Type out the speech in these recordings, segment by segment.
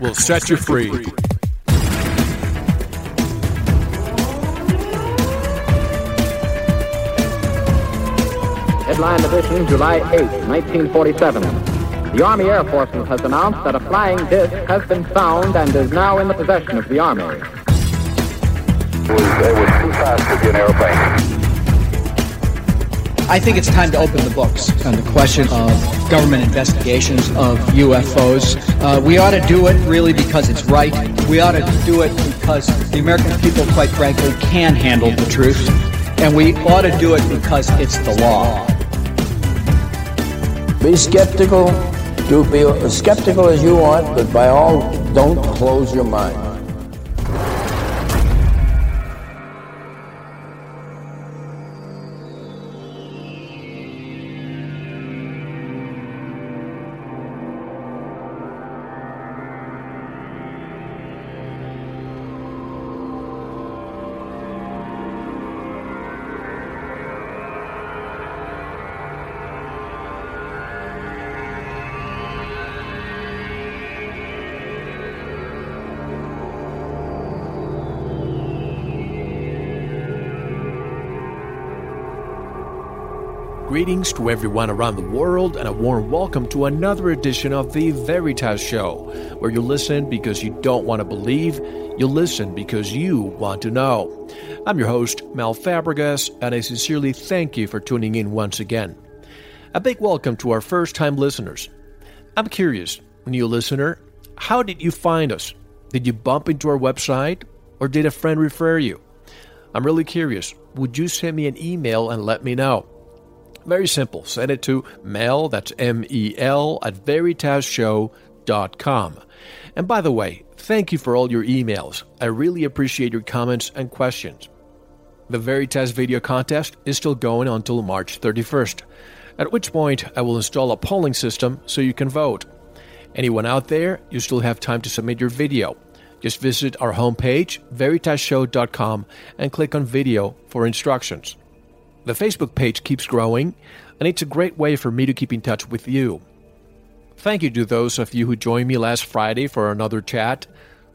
will set you free. Headline edition, July 8, 1947. The Army Air Forces has announced that a flying disc has been found and is now in the possession of the Army. It was, it was too fast to be an airplane. I think it's time to open the books on the question of government investigations of UFOs. Uh, we ought to do it really because it's right. We ought to do it because the American people, quite frankly, can handle the truth. And we ought to do it because it's the law. Be skeptical. Do be as skeptical as you want, but by all, don't close your mind. Greetings to everyone around the world, and a warm welcome to another edition of The Veritas Show, where you listen because you don't want to believe, you listen because you want to know. I'm your host, Mel Fabregas, and I sincerely thank you for tuning in once again. A big welcome to our first time listeners. I'm curious, new listener, how did you find us? Did you bump into our website, or did a friend refer you? I'm really curious. Would you send me an email and let me know? Very simple. Send it to mel, that's M E L, at veritasshow.com. And by the way, thank you for all your emails. I really appreciate your comments and questions. The Veritas video contest is still going until March 31st, at which point I will install a polling system so you can vote. Anyone out there, you still have time to submit your video. Just visit our homepage, veritasshow.com, and click on video for instructions. The Facebook page keeps growing, and it's a great way for me to keep in touch with you. Thank you to those of you who joined me last Friday for another chat.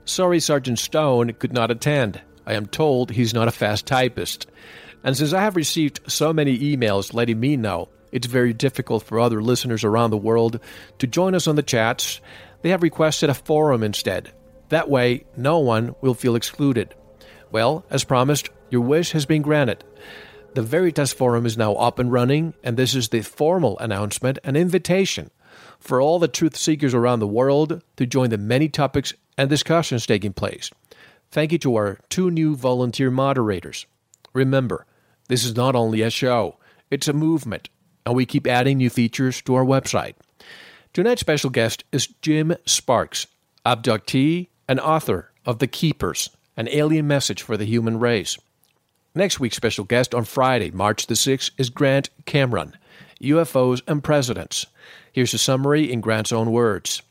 Sorry Sergeant Stone could not attend. I am told he's not a fast typist. And since I have received so many emails letting me know it's very difficult for other listeners around the world to join us on the chats, they have requested a forum instead. That way, no one will feel excluded. Well, as promised, your wish has been granted. The Veritas Forum is now up and running, and this is the formal announcement and invitation for all the truth seekers around the world to join the many topics and discussions taking place. Thank you to our two new volunteer moderators. Remember, this is not only a show, it's a movement, and we keep adding new features to our website. Tonight's special guest is Jim Sparks, abductee and author of The Keepers, an alien message for the human race. Next week's special guest on Friday, March the 6th, is Grant Cameron, UFOs and Presidents. Here's a summary in Grant's own words.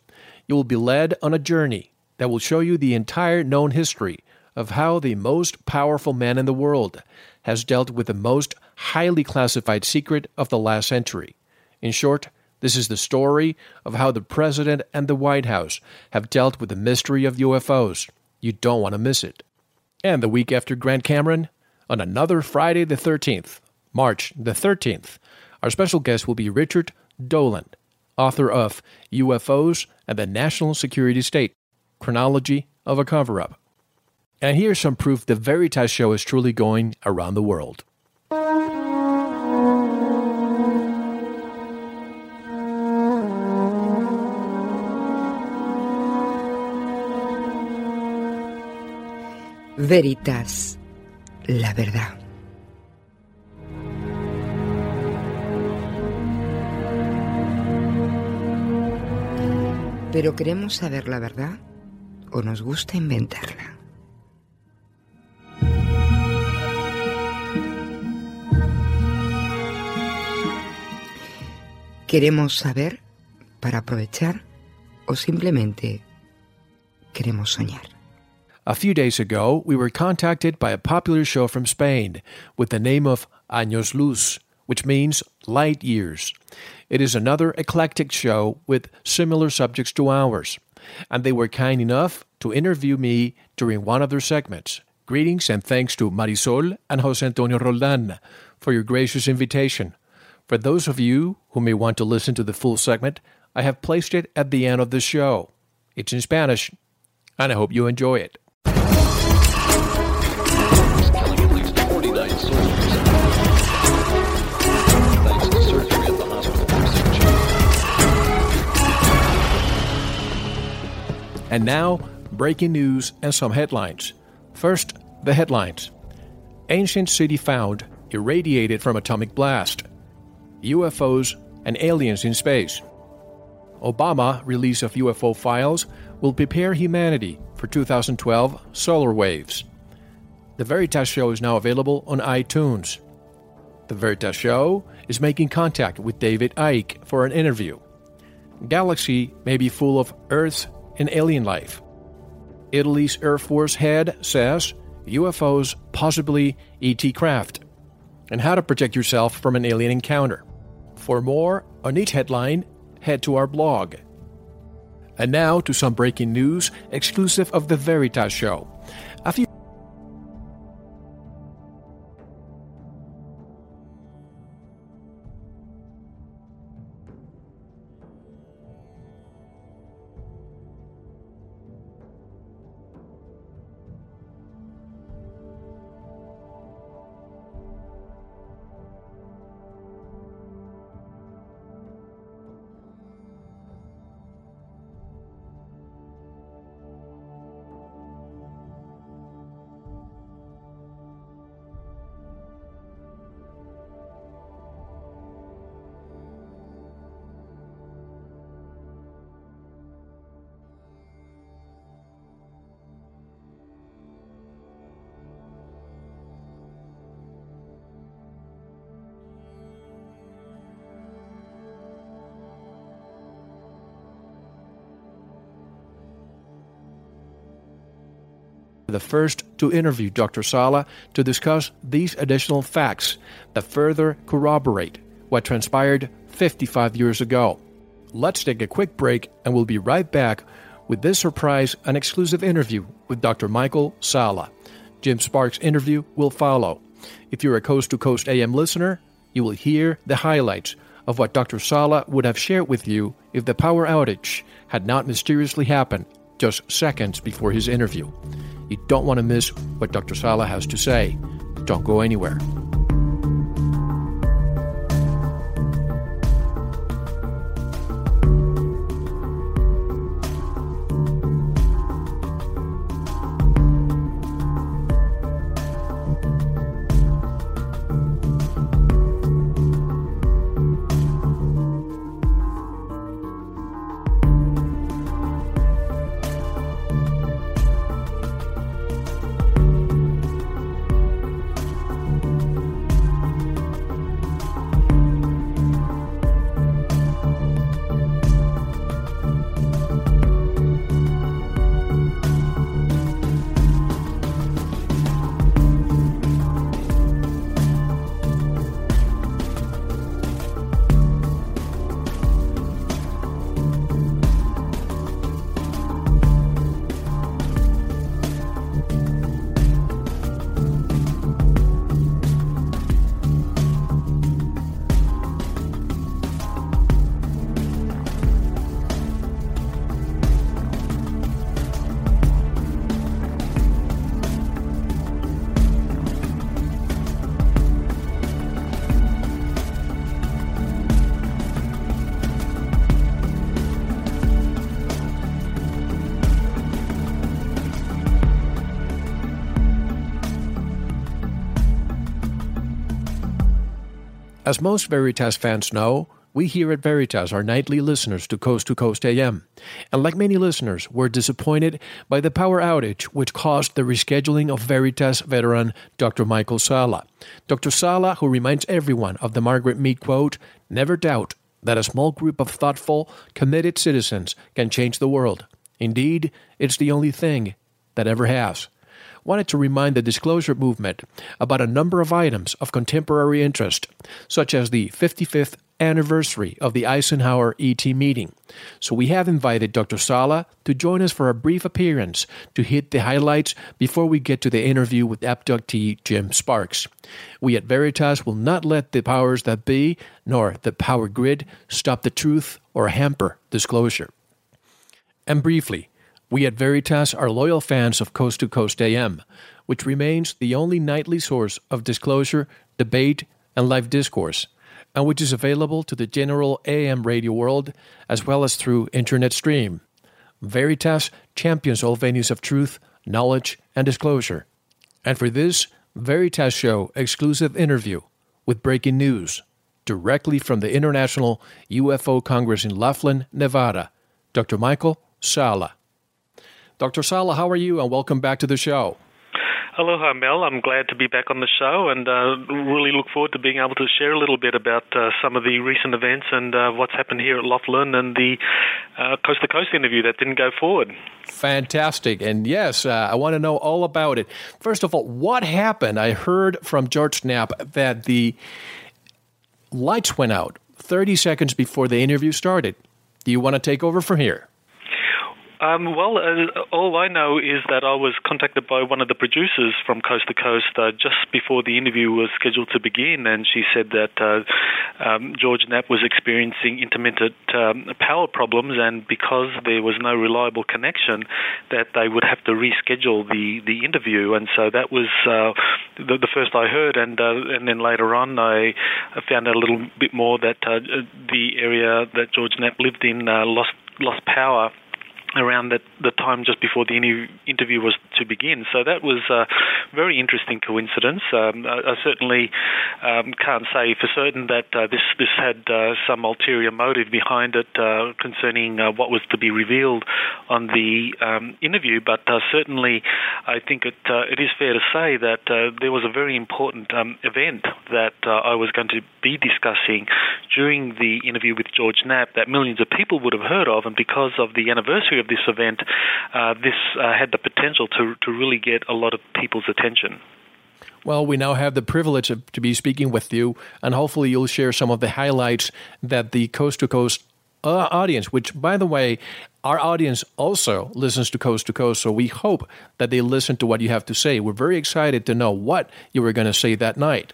You will be led on a journey that will show you the entire known history of how the most powerful man in the world has dealt with the most highly classified secret of the last century. In short, this is the story of how the President and the White House have dealt with the mystery of UFOs. You don't want to miss it. And the week after Grant Cameron, on another Friday the 13th, March the 13th. Our special guest will be Richard Dolan, author of UFOs and the National Security State Chronology of a Cover Up. And here's some proof the Veritas show is truly going around the world. Veritas la verdad. Pero queremos saber la verdad. o nos gusta inventarla. ¿Queremos saber para aprovechar o simplemente queremos soñar? A few days ago, we were contacted by a popular show from Spain with the name of Años Luz, which means light years. It is another eclectic show with similar subjects to ours, and they were kind enough to interview me during one of their segments. Greetings and thanks to Marisol and Jose Antonio Roldan for your gracious invitation. For those of you who may want to listen to the full segment, I have placed it at the end of the show. It's in Spanish, and I hope you enjoy it. And now, breaking news and some headlines. First, the headlines Ancient city found, irradiated from atomic blast. UFOs and aliens in space. Obama release of UFO files will prepare humanity for 2012 solar waves. The Veritas Show is now available on iTunes. The Veritas Show is making contact with David Icke for an interview. Galaxy may be full of Earth and alien life. Italy's Air Force head says UFOs possibly ET craft. And how to protect yourself from an alien encounter. For more on each headline, head to our blog. And now to some breaking news exclusive of the Veritas Show. A the first to interview Dr. Salla to discuss these additional facts that further corroborate what transpired 55 years ago. Let's take a quick break and we'll be right back with this surprise and exclusive interview with Dr. Michael Salla. Jim Sparks' interview will follow. If you're a Coast to Coast AM listener, you will hear the highlights of what Dr. Salla would have shared with you if the power outage had not mysteriously happened just seconds before his interview. You don't want to miss what Dr. Salla has to say. Don't go anywhere. As most Veritas fans know, We here at Veritas are nightly listeners to Coast to Coast AM, and like many listeners, we're disappointed by the power outage which caused the rescheduling of Veritas veteran Dr. Michael Salla. Dr. Salla, who reminds everyone of the Margaret Mead quote, never doubt that a small group of thoughtful, committed citizens can change the world. Indeed, it's the only thing that ever has wanted to remind the disclosure movement about a number of items of contemporary interest, such as the 55th anniversary of the Eisenhower ET meeting. So we have invited Dr. Salla to join us for a brief appearance to hit the highlights before we get to the interview with abductee Jim Sparks. We at Veritas will not let the powers that be, nor the power grid, stop the truth or hamper disclosure. And briefly, we at Veritas are loyal fans of Coast to Coast AM, which remains the only nightly source of disclosure, debate, and live discourse, and which is available to the general AM radio world as well as through internet stream. Veritas champions all venues of truth, knowledge, and disclosure. And for this Veritas Show exclusive interview with breaking news directly from the International UFO Congress in Laughlin, Nevada, Dr. Michael Salla. Dr. Salla, how are you? And welcome back to the show. Aloha, Mel. I'm glad to be back on the show and uh, really look forward to being able to share a little bit about uh, some of the recent events and uh, what's happened here at Laughlin and the uh, Coast to Coast interview that didn't go forward. Fantastic. And yes, uh, I want to know all about it. First of all, what happened? I heard from George Knapp that the lights went out 30 seconds before the interview started. Do you want to take over from here? Um, well, uh, all I know is that I was contacted by one of the producers from Coast to Coast uh, just before the interview was scheduled to begin, and she said that uh, um, George Knapp was experiencing intermittent um, power problems, and because there was no reliable connection, that they would have to reschedule the, the interview. And so that was uh, the, the, first I heard, and uh, and then later on I found out a little bit more that uh, the area that George Knapp lived in lost lost power around that the time just before the interview was to begin. So that was a very interesting coincidence. Um, I, I, certainly um, can't say for certain that uh, this this had uh, some ulterior motive behind it uh, concerning uh, what was to be revealed on the um, interview, but uh, certainly I think it uh, it is fair to say that there was a very important um, event that I was going to be discussing during the interview with George Knapp that millions of people would have heard of, and because of the anniversary of this event, uh, this uh, had the potential to, to really get a lot of people's attention. Well, we now have the privilege of, to be speaking with you, and hopefully, you'll share some of the highlights that the Coast to Coast uh, audience, which, by the way, our audience also listens to Coast to Coast, so we hope that they listen to what you have to say. We're very excited to know what you were going to say that night.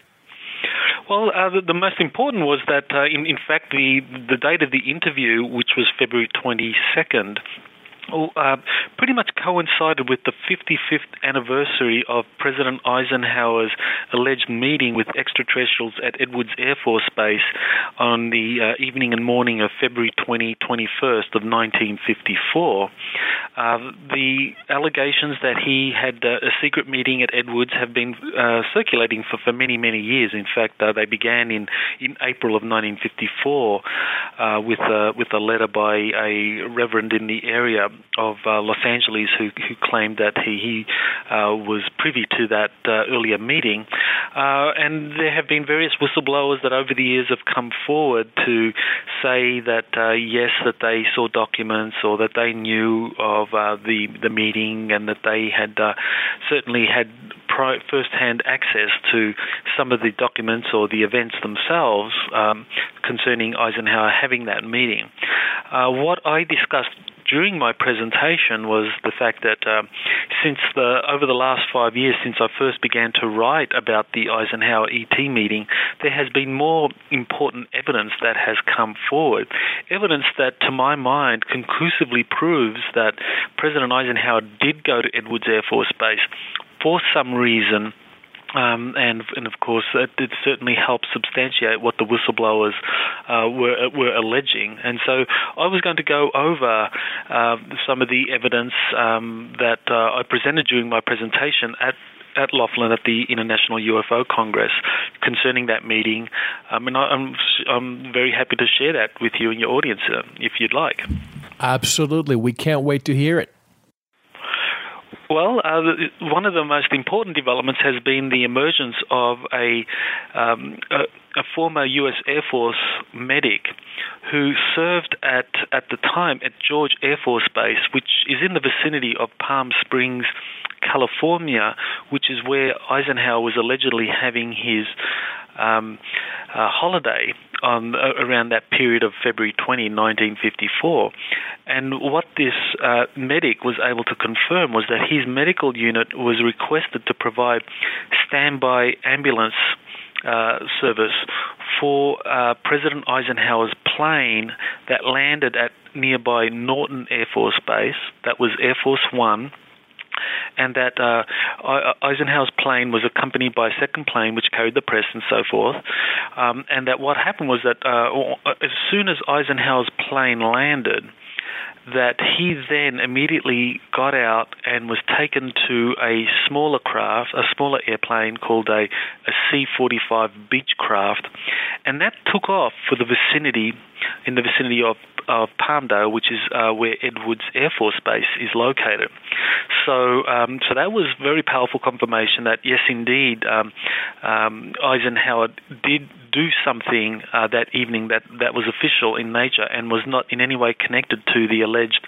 Well, uh, the, the, most important was that, uh, in, in, fact, the, the date of the interview, which was February 22nd, well, uh, pretty much coincided with the 55th anniversary of President Eisenhower's alleged meeting with extraterrestrials at Edwards Air Force Base on the uh, evening and morning of February 20, 21st of 1954. Uh, the allegations that he had uh, a secret meeting at Edwards have been uh, circulating for, for many, many years. In fact, uh, they began in, in April of 1954 with, with a letter by a reverend in the area of uh, Los Angeles who, who claimed that he, he uh, was privy to that uh, earlier meeting. Uh, and there have been various whistleblowers that over the years have come forward to say that uh, yes, that they saw documents or that they knew of uh, the the meeting and that they had certainly had first-hand access to some of the documents or the events themselves um, concerning Eisenhower having that meeting. what I discussed during my presentation was the fact that uh, since the over the last five years, since I first began to write about the Eisenhower ET meeting, there has been more important evidence that has come forward. Evidence that, to my mind, conclusively proves that President Eisenhower did go to Edwards Air Force Base for some reason um, and, and of course, it, it, certainly helps substantiate what the whistleblowers uh, were were alleging. And so, I was going to go over uh, some of the evidence um, that uh, I presented during my presentation at at Laughlin at the International UFO Congress concerning that meeting. Um, and I, I'm I'm very happy to share that with you and your audience uh, if you'd like. Absolutely, we can't wait to hear it. Well, uh, one of the most important developments has been the emergence of a, um, a, a former U.S. Air Force medic who served at at the time at George Air Force Base, which is in the vicinity of Palm Springs, California, which is where Eisenhower was allegedly having his um, uh, holiday on uh, around that period of February 20, 1954. And what this uh, medic was able to confirm was that his medical unit was requested to provide standby ambulance uh, service for uh, President Eisenhower's plane that landed at nearby Norton Air Force Base. That was Air Force One and that uh, Eisenhower's plane was accompanied by a second plane which carried the press and so forth, um, and that what happened was that uh, as soon as Eisenhower's plane landed, that he then immediately got out and was taken to a smaller craft, a smaller airplane called a, a C-45 Beechcraft, and that took off for the vicinity, in the vicinity of of Palmdale, which is uh, where Edwards Air Force Base is located. So, um, so that was very powerful confirmation that yes, indeed, um, um, Eisenhower did do something uh, that evening that, that was official in nature and was not in any way connected to the alleged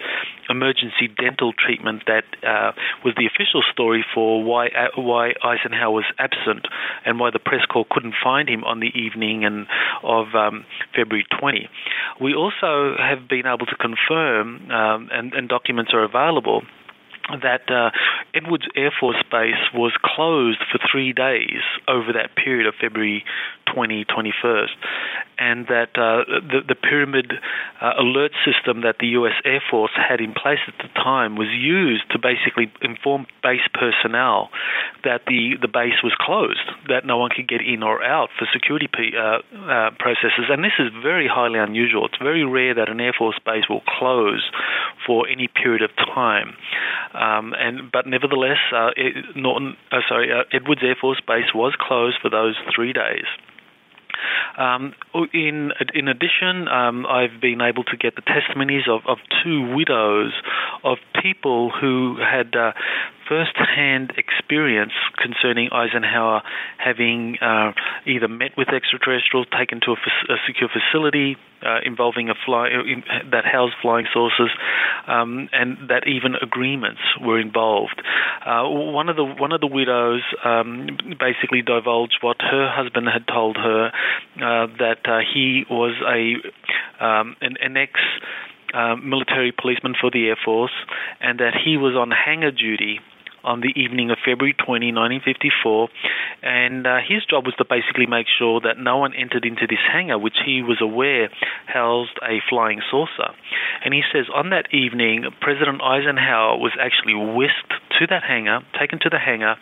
emergency dental treatment that uh, was the official story for why uh, why Eisenhower was absent and why the press corps couldn't find him on the evening and of um, February 20. We also have been able to confirm, um, and, and documents are available that uh, Edwards Air Force Base was closed for three days over that period of February 20, 21st, and that uh, the, the pyramid uh, alert system that the U.S. Air Force had in place at the time was used to basically inform base personnel that the, the base was closed, that no one could get in or out for security p- uh, uh, processes. And this is very highly unusual. It's very rare that an Air Force base will close for any period of time. Um, and but nevertheless, uh, Norton, uh, sorry, Edwards Air Force Base was closed for those three days. Um, in in addition, um, I've been able to get the testimonies of, of two widows of people who had uh, first-hand experience concerning Eisenhower having uh, either met with extraterrestrials, taken to a, secure facility uh, involving a fly uh, that housed flying saucers, um, and that even agreements were involved. Uh, one of the one of the widows um, basically divulged what her husband had told her uh, that uh, he was a um, an, an ex. Uh, military policeman for the Air Force, and that he was on hangar duty on the evening of February 20, 1954, and uh, his job was to basically make sure that no one entered into this hangar, which he was aware housed a flying saucer. And he says on that evening, President Eisenhower was actually whisked to that hangar, taken to the hangar,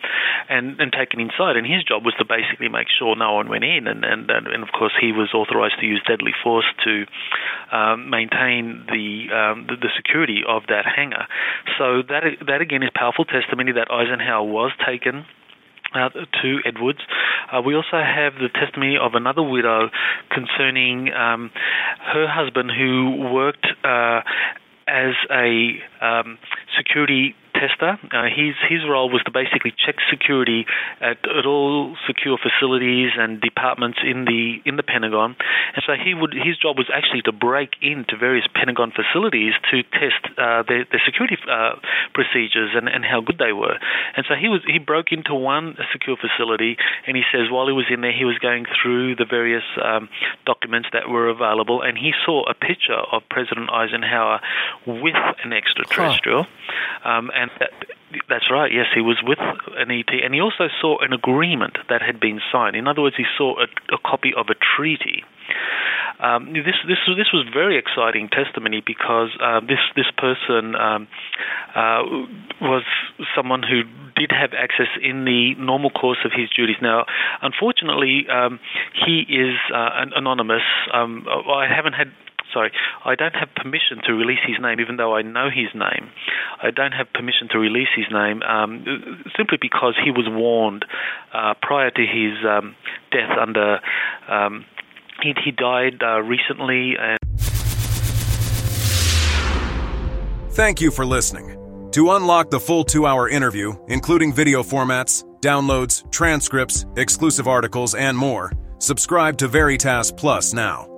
and, and taken inside. And his job was to basically make sure no one went in. And, and, and of course, he was authorized to use deadly force to um, maintain the, um, the, the security of that hangar. So that that again is powerful testimony that Eisenhower was taken uh, to Edwards. Uh, we also have the testimony of another widow concerning um, her husband who worked uh, as a um, security tester. Uh, his his role was to basically check security at, at all secure facilities and departments in the in the Pentagon, and so he would his job was actually to break into various Pentagon facilities to test uh, their, their security uh, procedures and, and how good they were. And so he was he broke into one secure facility, and he says while he was in there, he was going through the various um, documents that were available, and he saw a picture of President Eisenhower with an extraterrestrial, huh. um, and that, that's right. Yes, he was with an ET, and he also saw an agreement that had been signed. In other words, he saw a, a copy of a treaty. Um, this this this was very exciting testimony because uh, this this person um, uh, was someone who did have access in the normal course of his duties. Now, unfortunately, um, he is uh, anonymous. Um, I haven't had sorry, I don't have permission to release his name, even though I know his name. I don't have permission to release his name um, simply because he was warned uh, prior to his um, death under. Um, he, he died uh, recently and. Thank you for listening. To unlock the full two hour interview, including video formats, downloads, transcripts, exclusive articles, and more, subscribe to Veritas Plus now.